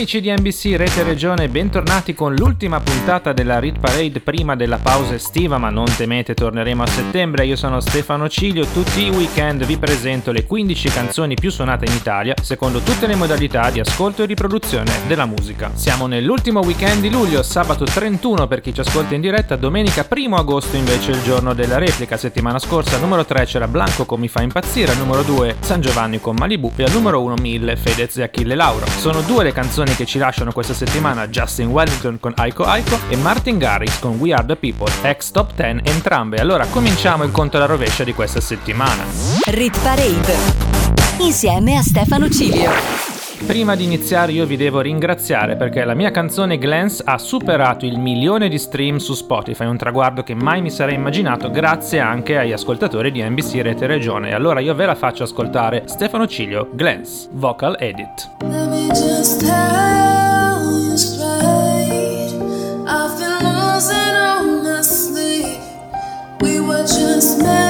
Amici di NBC Rete Regione, bentornati con l'ultima puntata della Rit Parade prima della pausa estiva, ma non temete, torneremo a settembre. Io sono Stefano Cilio, tutti i weekend vi presento le 15 canzoni più suonate in Italia, secondo tutte le modalità di ascolto e riproduzione della musica. Siamo nell'ultimo weekend di luglio, sabato 31 per chi ci ascolta in diretta, domenica 1 agosto invece il giorno della replica. Settimana scorsa al numero 3 c'era Blanco con Mi fa impazzire, al numero 2 San Giovanni con Malibu e al numero 1 1000 Fedez e Achille Lauro. Sono due le canzoni canzoni che ci lasciano questa settimana Justin Wellington con Aiko Aiko e Martin Garrix con We Are The People, ex top 10 entrambe. Allora cominciamo il conto alla rovescia di questa settimana. Rit Parade insieme a Stefano Cilio. Prima di iniziare io vi devo ringraziare perché la mia canzone Glance ha superato il milione di stream su Spotify, un traguardo che mai mi sarei immaginato grazie anche agli ascoltatori di NBC Rete Regione. Allora io ve la faccio ascoltare Stefano Ciglio, Glance, Vocal Edit. Let just meant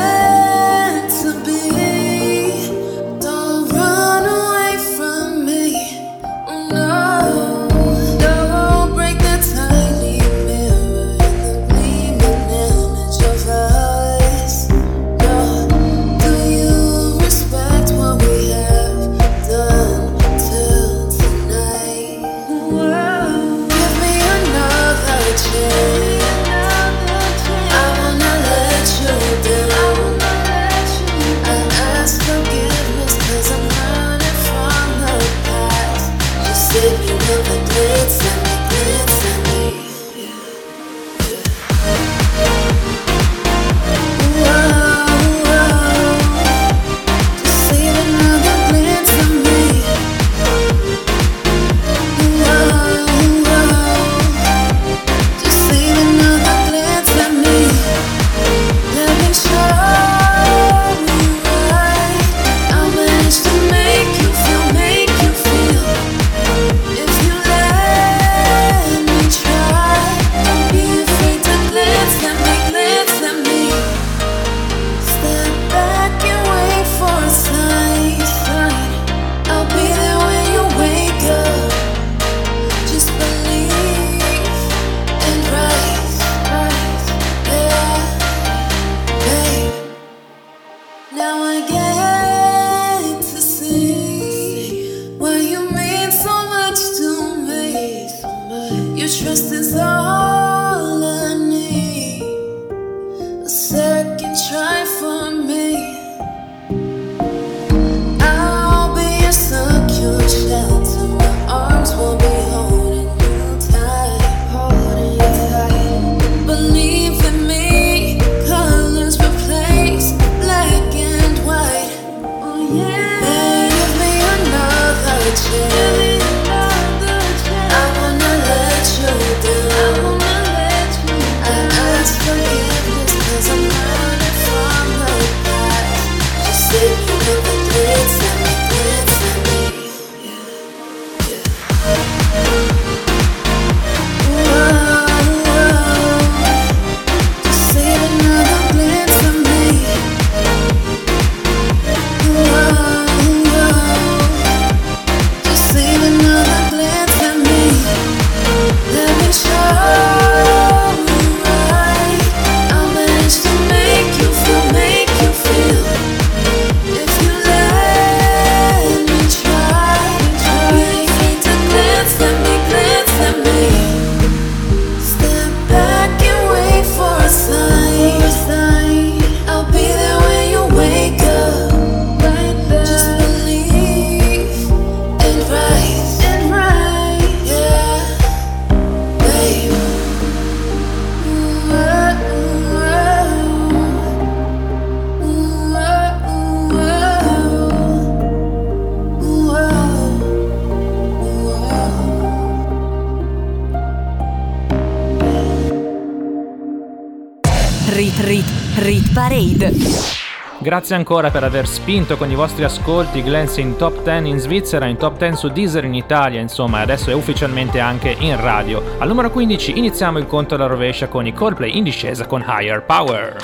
Grazie ancora per aver spinto con i vostri ascolti Glance in top 10 in Svizzera, in top 10 su Deezer in Italia, insomma, adesso è ufficialmente anche in radio. Al numero 15 iniziamo il conto alla rovescia con i Coldplay in discesa con Higher Power.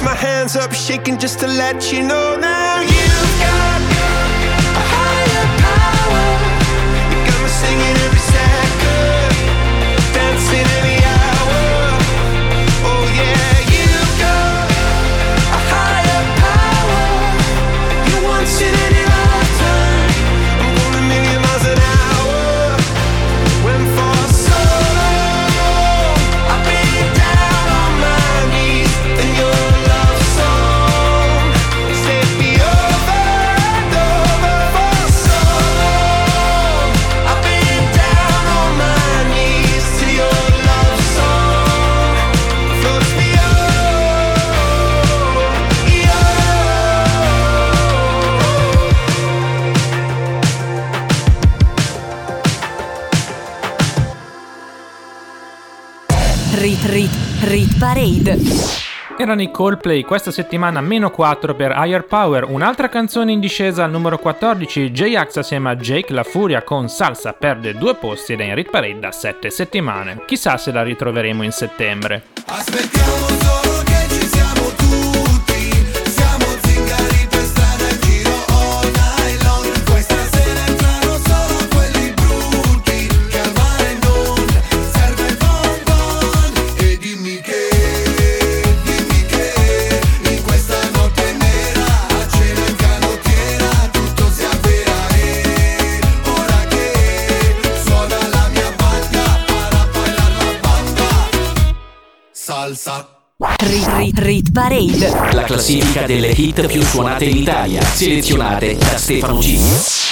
My hands up shaking just to let you know now Parade. Erano i Coldplay, questa settimana meno 4 per Higher Power, un'altra canzone in discesa al numero 14, J-Ax assieme a Jake La Furia con Salsa perde due posti ed è in Rit Parade da 7 settimane. Chissà se la ritroveremo in settembre. Aspettiamo solo salsa. Rit, rit, rit Parade. La classifica delle hit più suonate in Italia, selezionate da Stefano G.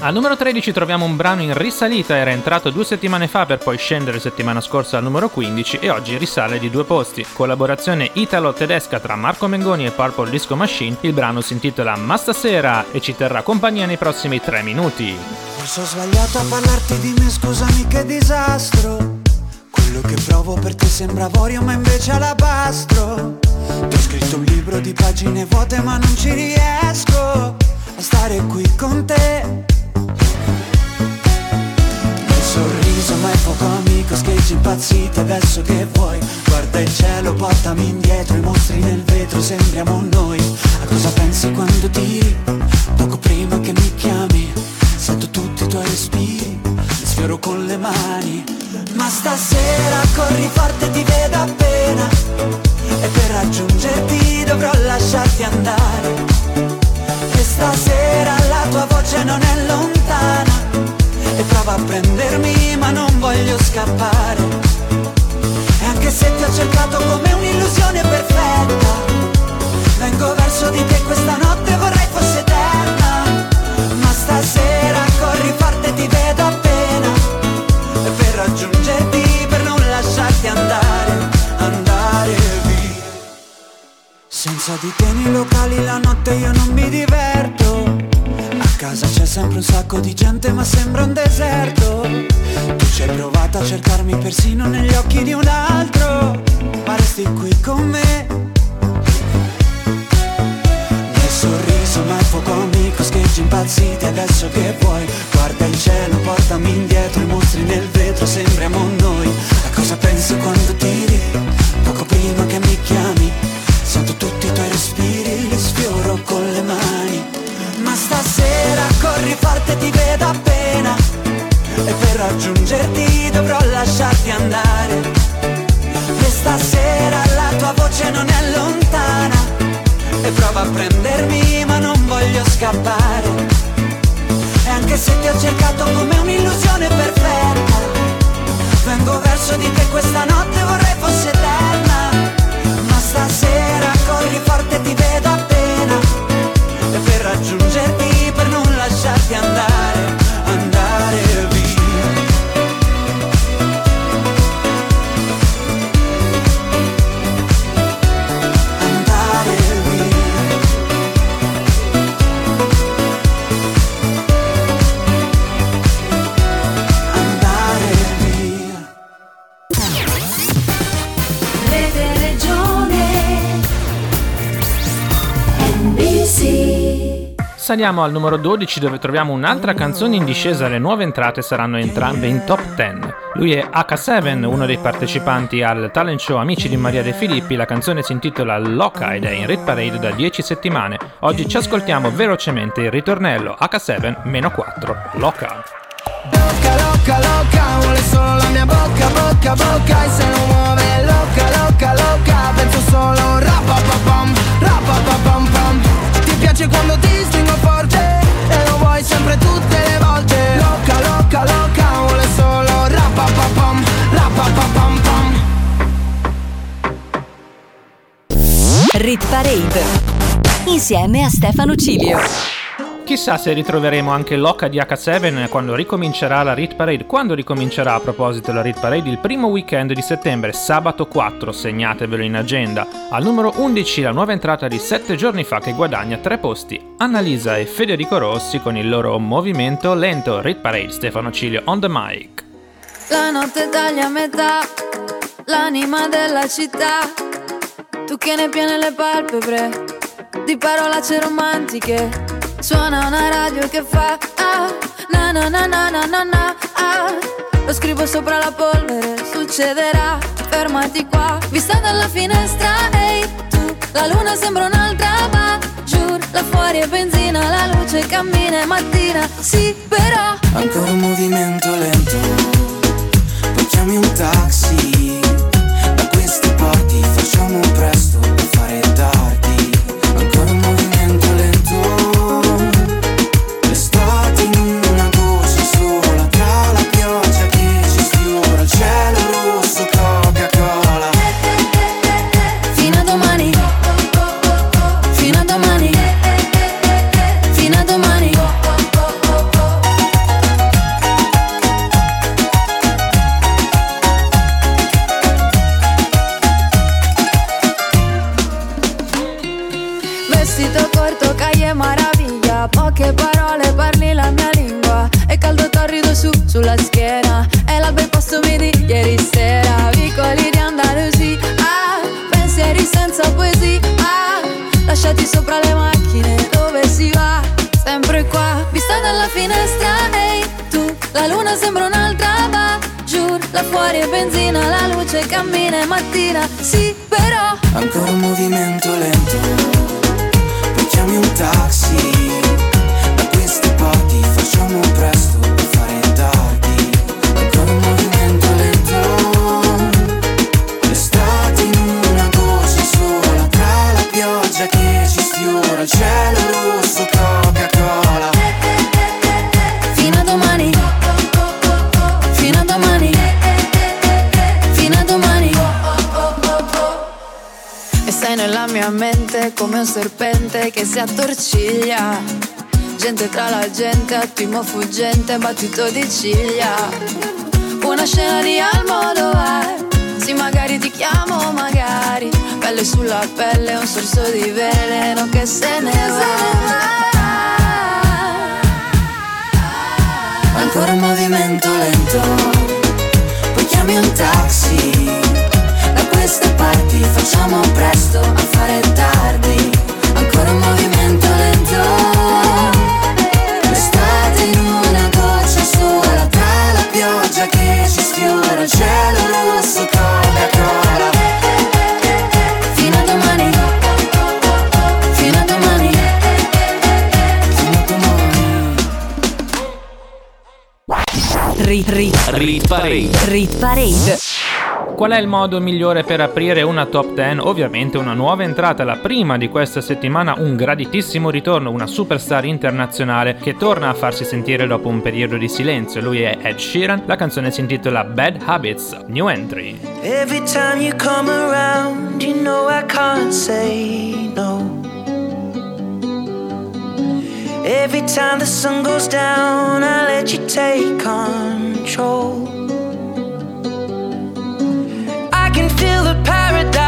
Al numero 13 troviamo un brano in risalita, era entrato due settimane fa per poi scendere settimana scorsa al numero 15 e oggi risale di due posti. Collaborazione italo-tedesca tra Marco Mengoni e Purple Disco Machine, il brano si intitola Ma stasera e ci terrà compagnia nei prossimi tre minuti. Forse ho sbagliato a parlarti di me, scusami che disastro quello che provo per te sembra avorio ma invece alabastro. Ti ho scritto un libro di pagine vuote ma non ci riesco a stare qui con te. Il sorriso ma è poco amico, scheggi impazzito adesso che vuoi. Guarda il cielo, portami indietro, i mostri nel vetro sembriamo noi. A cosa pensi quando tiri? Poco prima che mi chiami? Sento tutti i tuoi respiri, sfioro con le mani ma stasera corri forte ti vedo appena. E per raggiungerti dovrò lasciarti andare. E stasera la tua voce non è lontana. E prova a prendermi ma non voglio scappare. E anche se ti ho cercato come un'illusione perfetta Vengo verso di te questa notte vorrei raggiungerti per non lasciarti andare, andare via. Senza di te nei locali la notte io non mi diverto. A casa c'è sempre un sacco di gente ma sembra un deserto. Tu ci hai provato a cercarmi persino negli occhi di un altro, ma resti qui con me sorriso ma il fuoco amico Scheggi impazziti adesso che vuoi. Guarda il cielo, portami indietro I mostri nel vetro, sembriamo noi. A cosa pensi quando tiri? Poco prima che mi chiami. Sento tutti i tuoi respiri Li sfioro con le mani. Ma stasera corri forte ti vedo appena. E per raggiungerti dovrò lasciarti andare. E stasera la tua voce non è lontana. E prova a prendermi ma non voglio scappare. E anche se ti ho cercato come un'illusione perfetta Vengo verso di te questa notte vorrei fosse eterna. Ma stasera corri forte ti vedo appena. E per raggiungerti per non lasciarti andare Saliamo al numero 12 dove troviamo un'altra canzone in discesa, le nuove entrate saranno entrambe in top 10. Lui è H7, uno dei partecipanti al talent show Amici di Maria De Filippi, la canzone si intitola Loca ed è in Rit Parade da 10 settimane. Oggi ci ascoltiamo velocemente il ritornello H7-4, Loca. Loca, loca, loca, vuole solo la mia bocca, bocca, bocca E se non muove loca, loca, loca Penso solo rapapapam, rapapapam pam Ti piace quando ti Vuoi sempre tutte le volte. Loca, loca, loca, vuole solo rapapapam, rapapapam pam. Rit Parade. Insieme a Stefano Cilio. Chissà se ritroveremo anche Loca di H7 quando ricomincerà la Rit Parade. Quando ricomincerà a proposito la Rit Parade? Il primo weekend di settembre, sabato 4, segnatevelo in agenda. Al numero 11 la nuova entrata di 7 giorni fa che guadagna 3 posti. Annalisa e Federico Rossi con il loro movimento lento Rit Parade Stefano Cilio on the mic. La notte taglia a metà, l'anima della città. Tu che ne piene le palpebre, di parolacce romantiche. Suona una radio che fa ah, na na na na na na na ah. Lo scrivo sopra la polvere, succederà, fermati qua. Vista dalla finestra, ehi tu, la luna sembra un'altra, va giù. Là fuori è benzina, la luce cammina, è mattina, sì però. Ancora un movimento lento Poi chiami un taxi come un serpente che si attorciglia. Gente tra la gente, attimo fuggente, battito di ciglia. Una scena di Almodovar Sì, magari ti chiamo, magari. Pelle sulla pelle, un sorso di veleno che se ne va. Ancora un movimento lento. Poi chiami un taxi. Da queste parti facciamo presto a fare tardi Rit, Parade. rit Parade. Qual è il modo migliore per aprire una top 10? Ovviamente una nuova entrata, la prima di questa settimana, un graditissimo ritorno, una superstar internazionale che torna a farsi sentire dopo un periodo di silenzio. Lui è Ed Sheeran, la canzone si intitola Bad Habits, New Entry. Every time you come around, you know I can't say no. Every time the sun goes down, I let you take control. I can feel the paradise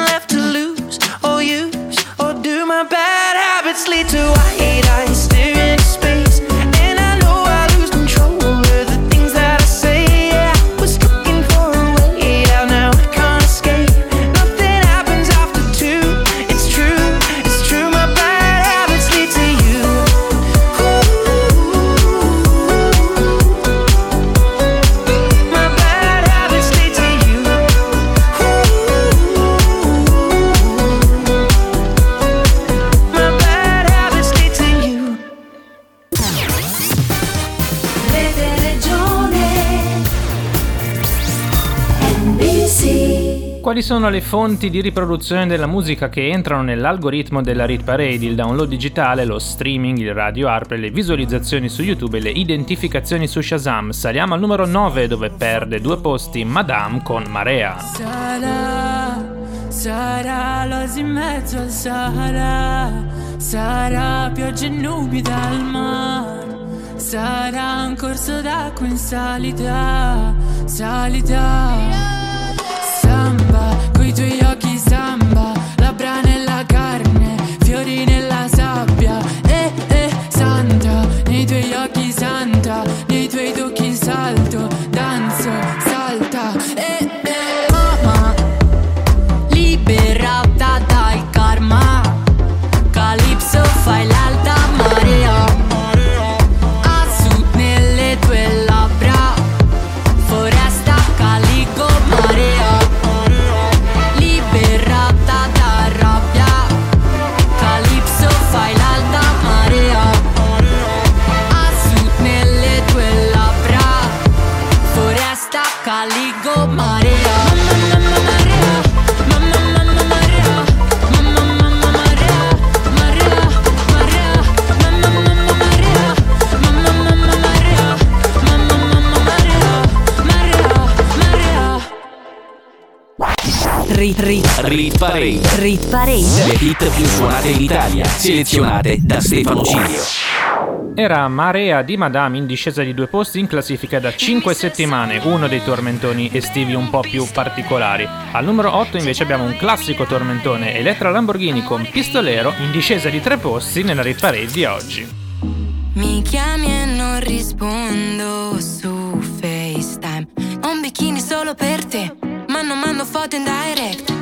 Quali sono le fonti di riproduzione della musica che entrano nell'algoritmo della Rit Parade, il download digitale, lo streaming, il radio ARP, le visualizzazioni su YouTube e le identificazioni su Shazam? Saliamo al numero 9 dove perde due posti Madame con Marea. Sarà, sarà l'oasi in mezzo al Sahara, sarà pioggia e nubi dal mare, sarà un corso d'acqua in salita, salita. Samba, coi Rit Parade Le hit più suonate in Italia, selezionate da Stefano Cilio. Era Marea di Madame in discesa di due posti in classifica da 5 settimane, uno dei tormentoni estivi un po' più particolari. Al numero 8 invece abbiamo un classico tormentone Elettra Lamborghini con Pistolero in discesa di tre posti nella Rit Parade di oggi. Mi chiami e non rispondo su FaceTime. Ho un bikini solo per te, ma non mando foto in direct.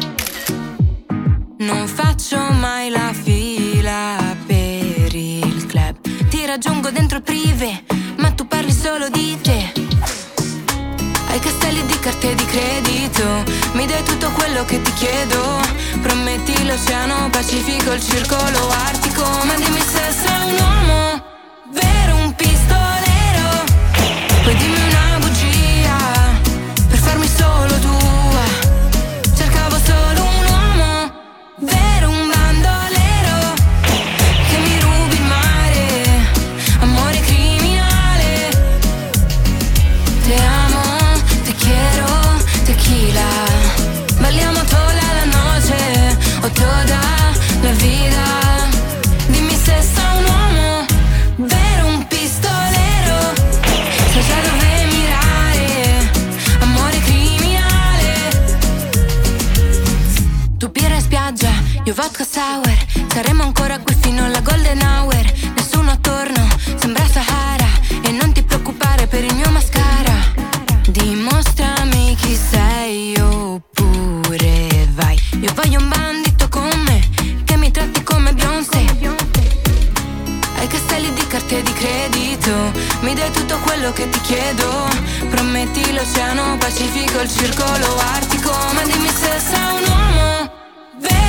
Non faccio mai la fila per il club. Ti raggiungo dentro prive, ma tu parli solo di te. Ai castelli di carte di credito, mi dai tutto quello che ti chiedo. Prometti l'oceano Pacifico, il circolo artico, ma dimmi se sei un uomo sour. Saremo ancora qui fino alla golden hour. Nessuno attorno, sembra Sahara. E non ti preoccupare per il mio mascara. Dimostrami chi sei oppure vai. Io voglio un bandito con me Che mi tratti come Beyoncé. Ai castelli di carte di credito. Mi dai tutto quello che ti chiedo. Prometti l'oceano Pacifico, il circolo artico. Ma dimmi se sei un uomo Vero,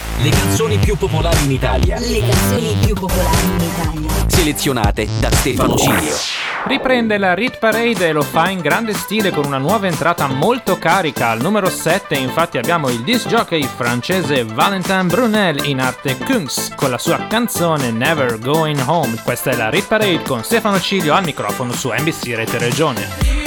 Le canzoni più popolari in Italia. Le canzoni più popolari in Italia. Selezionate da Stefano Cilio. Riprende la Rit Parade e lo fa in grande stile con una nuova entrata molto carica. Al numero 7 infatti abbiamo il disc jockey francese Valentin Brunel in arte Kungs con la sua canzone Never Going Home. Questa è la Rit Parade con Stefano Cilio al microfono su NBC Rete Regione.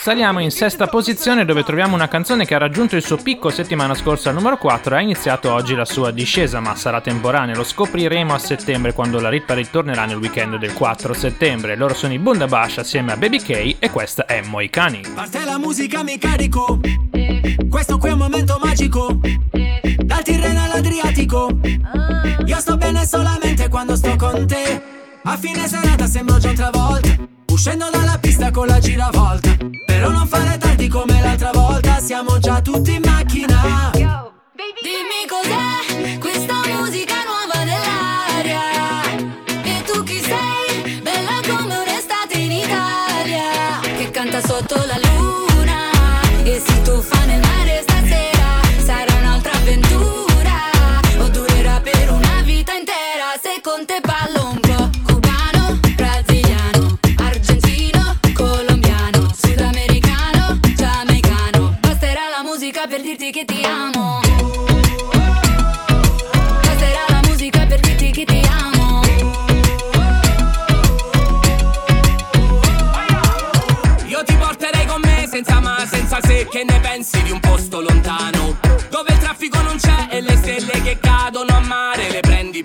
Saliamo in sesta posizione dove troviamo una canzone che ha raggiunto il suo picco settimana scorsa al numero 4 e ha iniziato oggi la sua discesa, ma sarà temporanea, lo scopriremo a settembre quando la Rit Parade tornerà nel weekend del 4 settembre. Loro sono i Bundabash assieme a Baby K e questa è Moicani. Parte la musica mi carico, questo qui è un momento magico, dal Tirreno all'Adriatico, io sto bene solamente quando sto con te, a fine serata sembro già un'altra volta. Uscendo dalla pista con la giravolta. Però non fare tardi come l'altra volta Siamo già tutti in macchina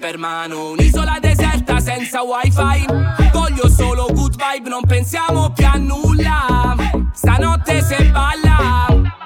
per mano. Un'isola deserta senza wifi. Voglio solo good vibe, non pensiamo più a nulla. Stanotte se balla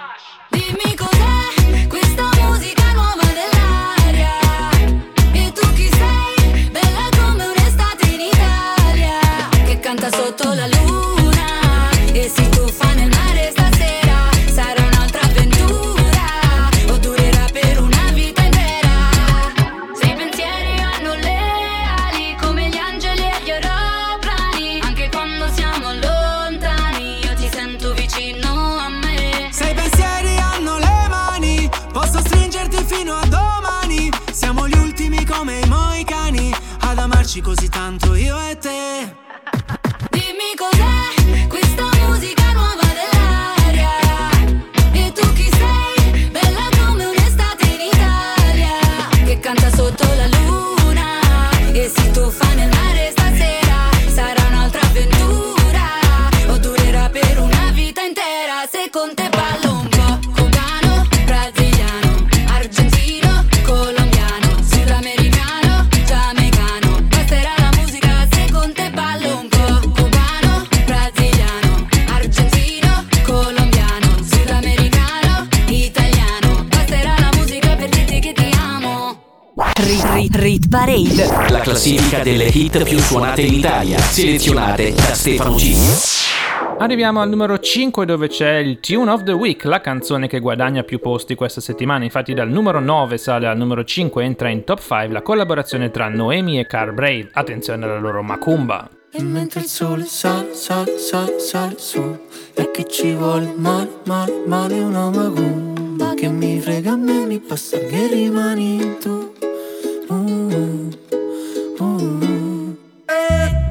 Parade. La classifica delle hit più suonate in Italia, selezionate da Stefano G. Arriviamo al numero 5 dove c'è il Tune of the Week, la canzone che guadagna più posti questa settimana. Infatti dal numero 9 sale al numero 5 entra in top 5 la collaborazione tra Noemi e Car Brave. Attenzione alla loro macumba. E mentre il sole sale, sale, sale, sale su E che ci vuole male, male, male una macumba Che mi frega a me, mi basta che rimani tu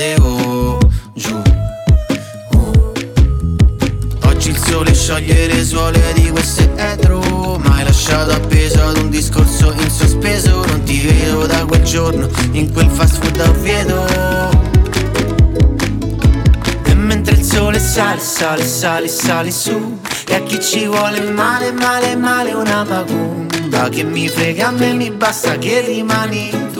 cadevo giù. Oggi il sole scioglie le suole di queste etro Ma hai lasciato appeso ad un discorso in sospeso. Non ti vedo da quel giorno in quel fast food a Oviedo E mentre il sole sale, sale, sale, sale su E a chi ci vuole male, male, male una macumba Che mi frega a me, mi basta che rimani tu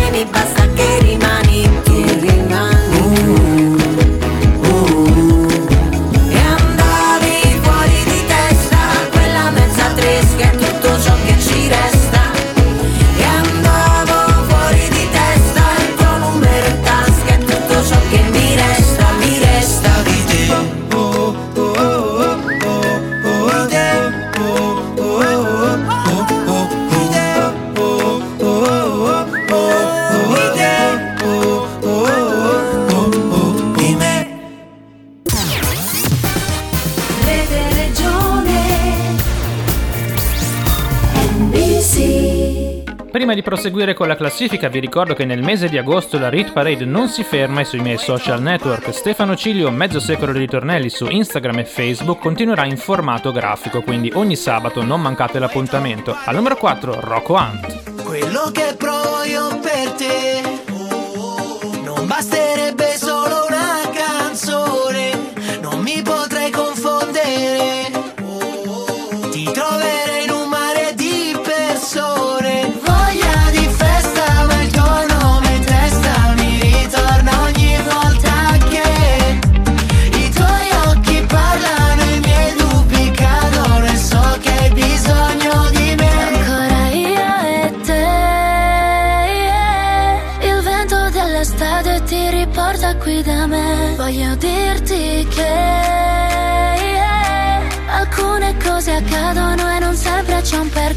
proseguire con la classifica vi ricordo che nel mese di agosto la Rit Parade non si ferma e sui miei social network Stefano Cilio, mezzo secolo di ritornelli su Instagram e Facebook continuerà in formato grafico, quindi ogni sabato non mancate l'appuntamento. Al numero 4 Rocco Hunt. Quello che provo io per te Non basterebbe solo una canzone Non mi potrei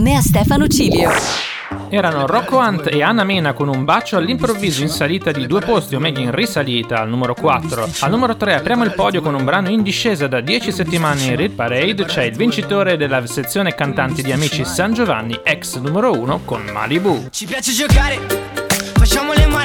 insieme a Stefano Cilio. Erano Rocco Hunt e Anna Mena con un bacio all'improvviso in salita di due posti, o meglio in risalita al numero 4. Al numero 3 apriamo il podio con un brano in discesa da 10 settimane in Red Parade, c'è il vincitore della sezione cantanti di Amici San Giovanni, ex numero 1 con Malibu. Ci piace giocare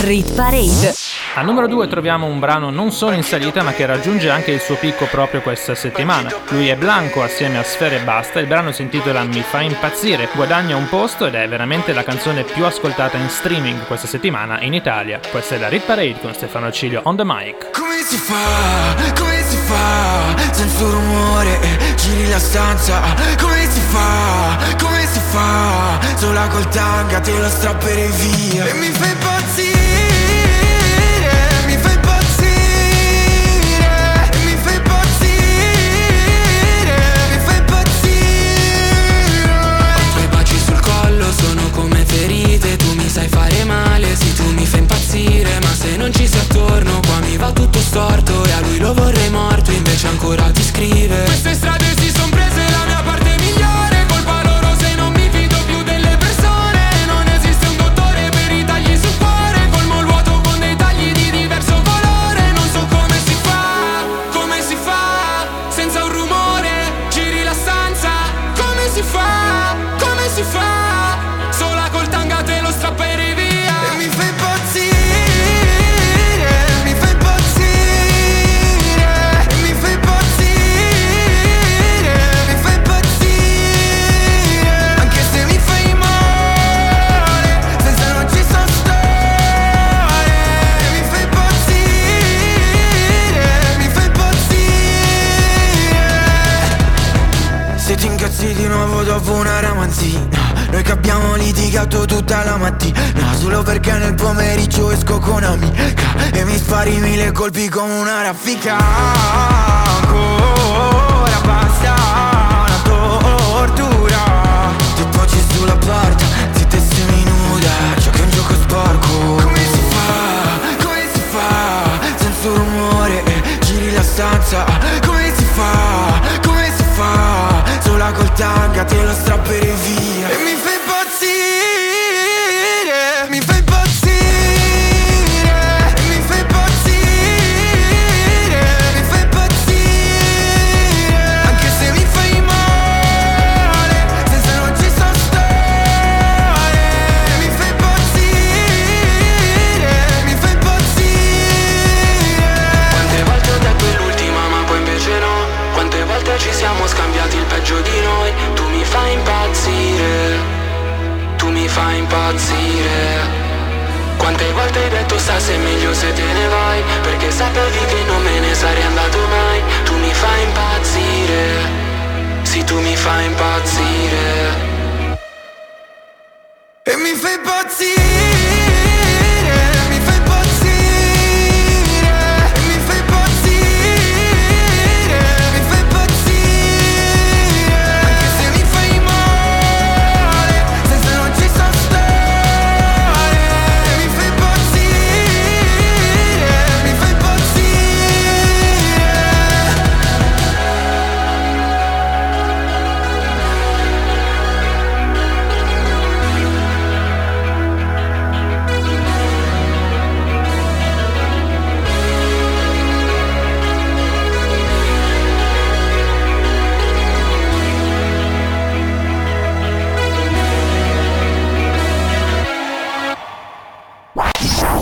rit parade. Al numero 2 troviamo un brano non solo in salita ma che raggiunge anche il suo picco proprio questa settimana. Lui è Blanco assieme a Sfere e Basta, il brano si intitola Mi fa impazzire, guadagna un posto ed è veramente la canzone più ascoltata in streaming questa settimana in Italia. Questa è la Rit Parade con Stefano Cilio on the mic. Come si fa, come si fa, senza rumore, giri la stanza Come si fa, come si fa, sola col tanga te lo strapperei via E mi fai impazzire, sai fare male, sì tu mi fai impazzire Ma se non ci sei attorno qua mi va tutto storto E a lui lo vorrei morto invece ancora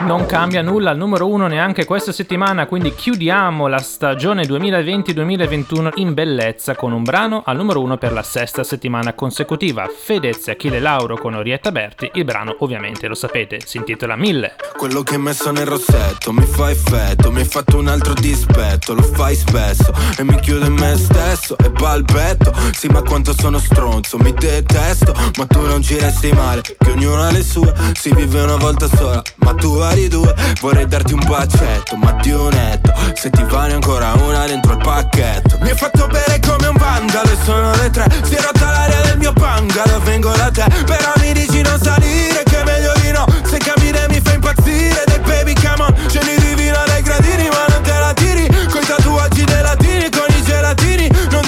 Non cambia nulla al numero 1 neanche questa settimana, quindi chiudiamo la stagione 2020-2021 in bellezza con un brano al numero 1 per la sesta settimana consecutiva. Fedez e Achille Lauro con Orietta Berti, il brano ovviamente lo sapete, si intitola Mille. Quello che hai messo nel rossetto mi fa effetto, mi hai fatto un altro dispetto, lo fai spesso e mi chiudo in me stesso e balbetto. Sì, ma quanto sono stronzo, mi detesto, ma tu non ci resti male, che ognuno ha le sue, si vive una volta sola, ma tu hai due, vorrei darti un bacetto, ma di un netto, se ti vale ancora una dentro il pacchetto. Mi hai fatto bere come un vandalo e sono le tre, si è rotta l'aria del mio bungalow, vengo da te, però mi dici non salire, che è meglio di no, se camminare mi fa impazzire, dai baby come on, scendi divina dai gradini, ma non te la tiri, coi tatuaggi dei latini, con i gelatini, non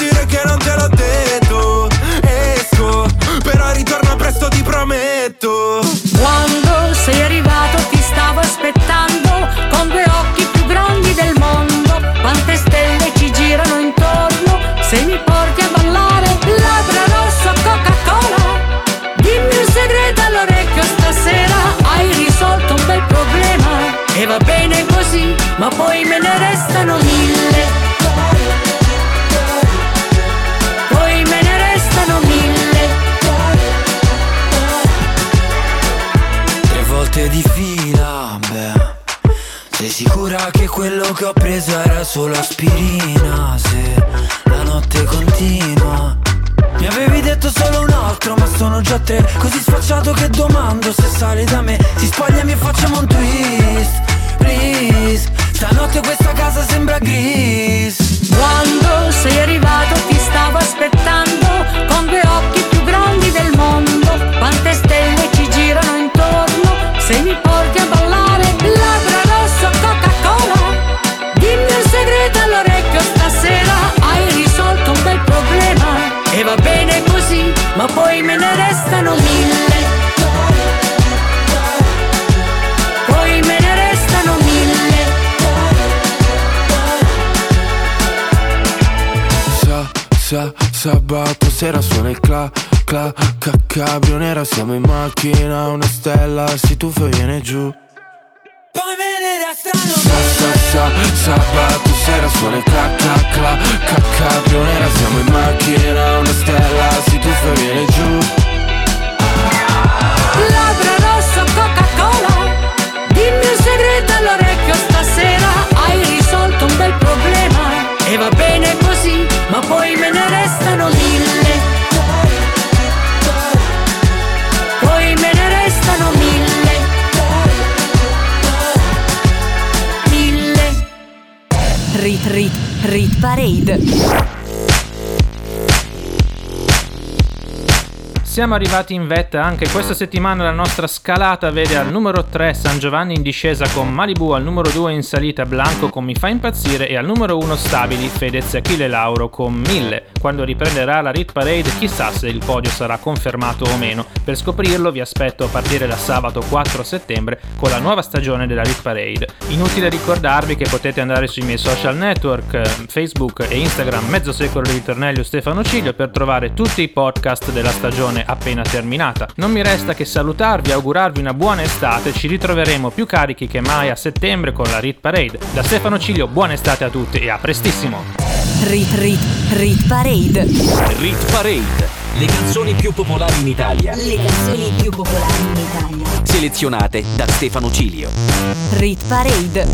poi me ne restano mille. Poi me ne restano mille. Tre volte di fila, beh. Sei sicura che quello che ho preso era solo aspirina? Se la notte continua. Mi avevi detto solo un altro, ma sono già tre. Così sfacciato che domando se sale da me. Si spoglia e mi facciamo un twist. Please. Stanotte questa casa sembra gris. Quando sei arrivato ti stavo aspettando Con due occhi più grandi del mondo. Quante stelle ci girano intorno Se mi Sa, sa, sabato sera suona il cla, cla, ca, cabrio nera Siamo in macchina, una stella si tuffa e viene giù. Poi me ne restano Sa, sa, sa, sabato sera suona il cla, cla, cla, ca, cabrio nera Siamo in macchina, una stella si tuffa e viene giù. Labbra rosso Coca-Cola Siamo arrivati in vetta anche questa settimana la nostra scalata vede al numero 3 San Giovanni in discesa con Malibu, al numero 2 in salita Blanco con Mi fa impazzire e al numero 1 stabili Fedez Achille Lauro con 1000. Quando riprenderà la Rit Parade chissà se il podio sarà confermato o meno. Per scoprirlo vi aspetto a partire da sabato 4 settembre con la nuova stagione della Rit Parade. Inutile ricordarvi che potete andare sui miei social network, Facebook e Instagram Mezzo Secolo di Ritornello Stefano Ciglio per trovare tutti i podcast della stagione appena terminata. Non mi resta che salutarvi e augurarvi una buona estate, ci ritroveremo più carichi che mai a settembre con la Rit Parade. Da Stefano Ciglio buona estate a tutti e a prestissimo! Rit Rit Rit Parade. Rit Parade, le canzoni più popolari in Italia, Le canzoni più popolari in Italia. selezionate da Stefano Cilio. Rit Parade.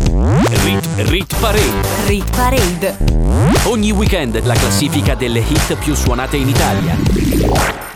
Rit, Rit Parade, Rit Parade. ogni weekend la classifica delle hit più suonate in Italia.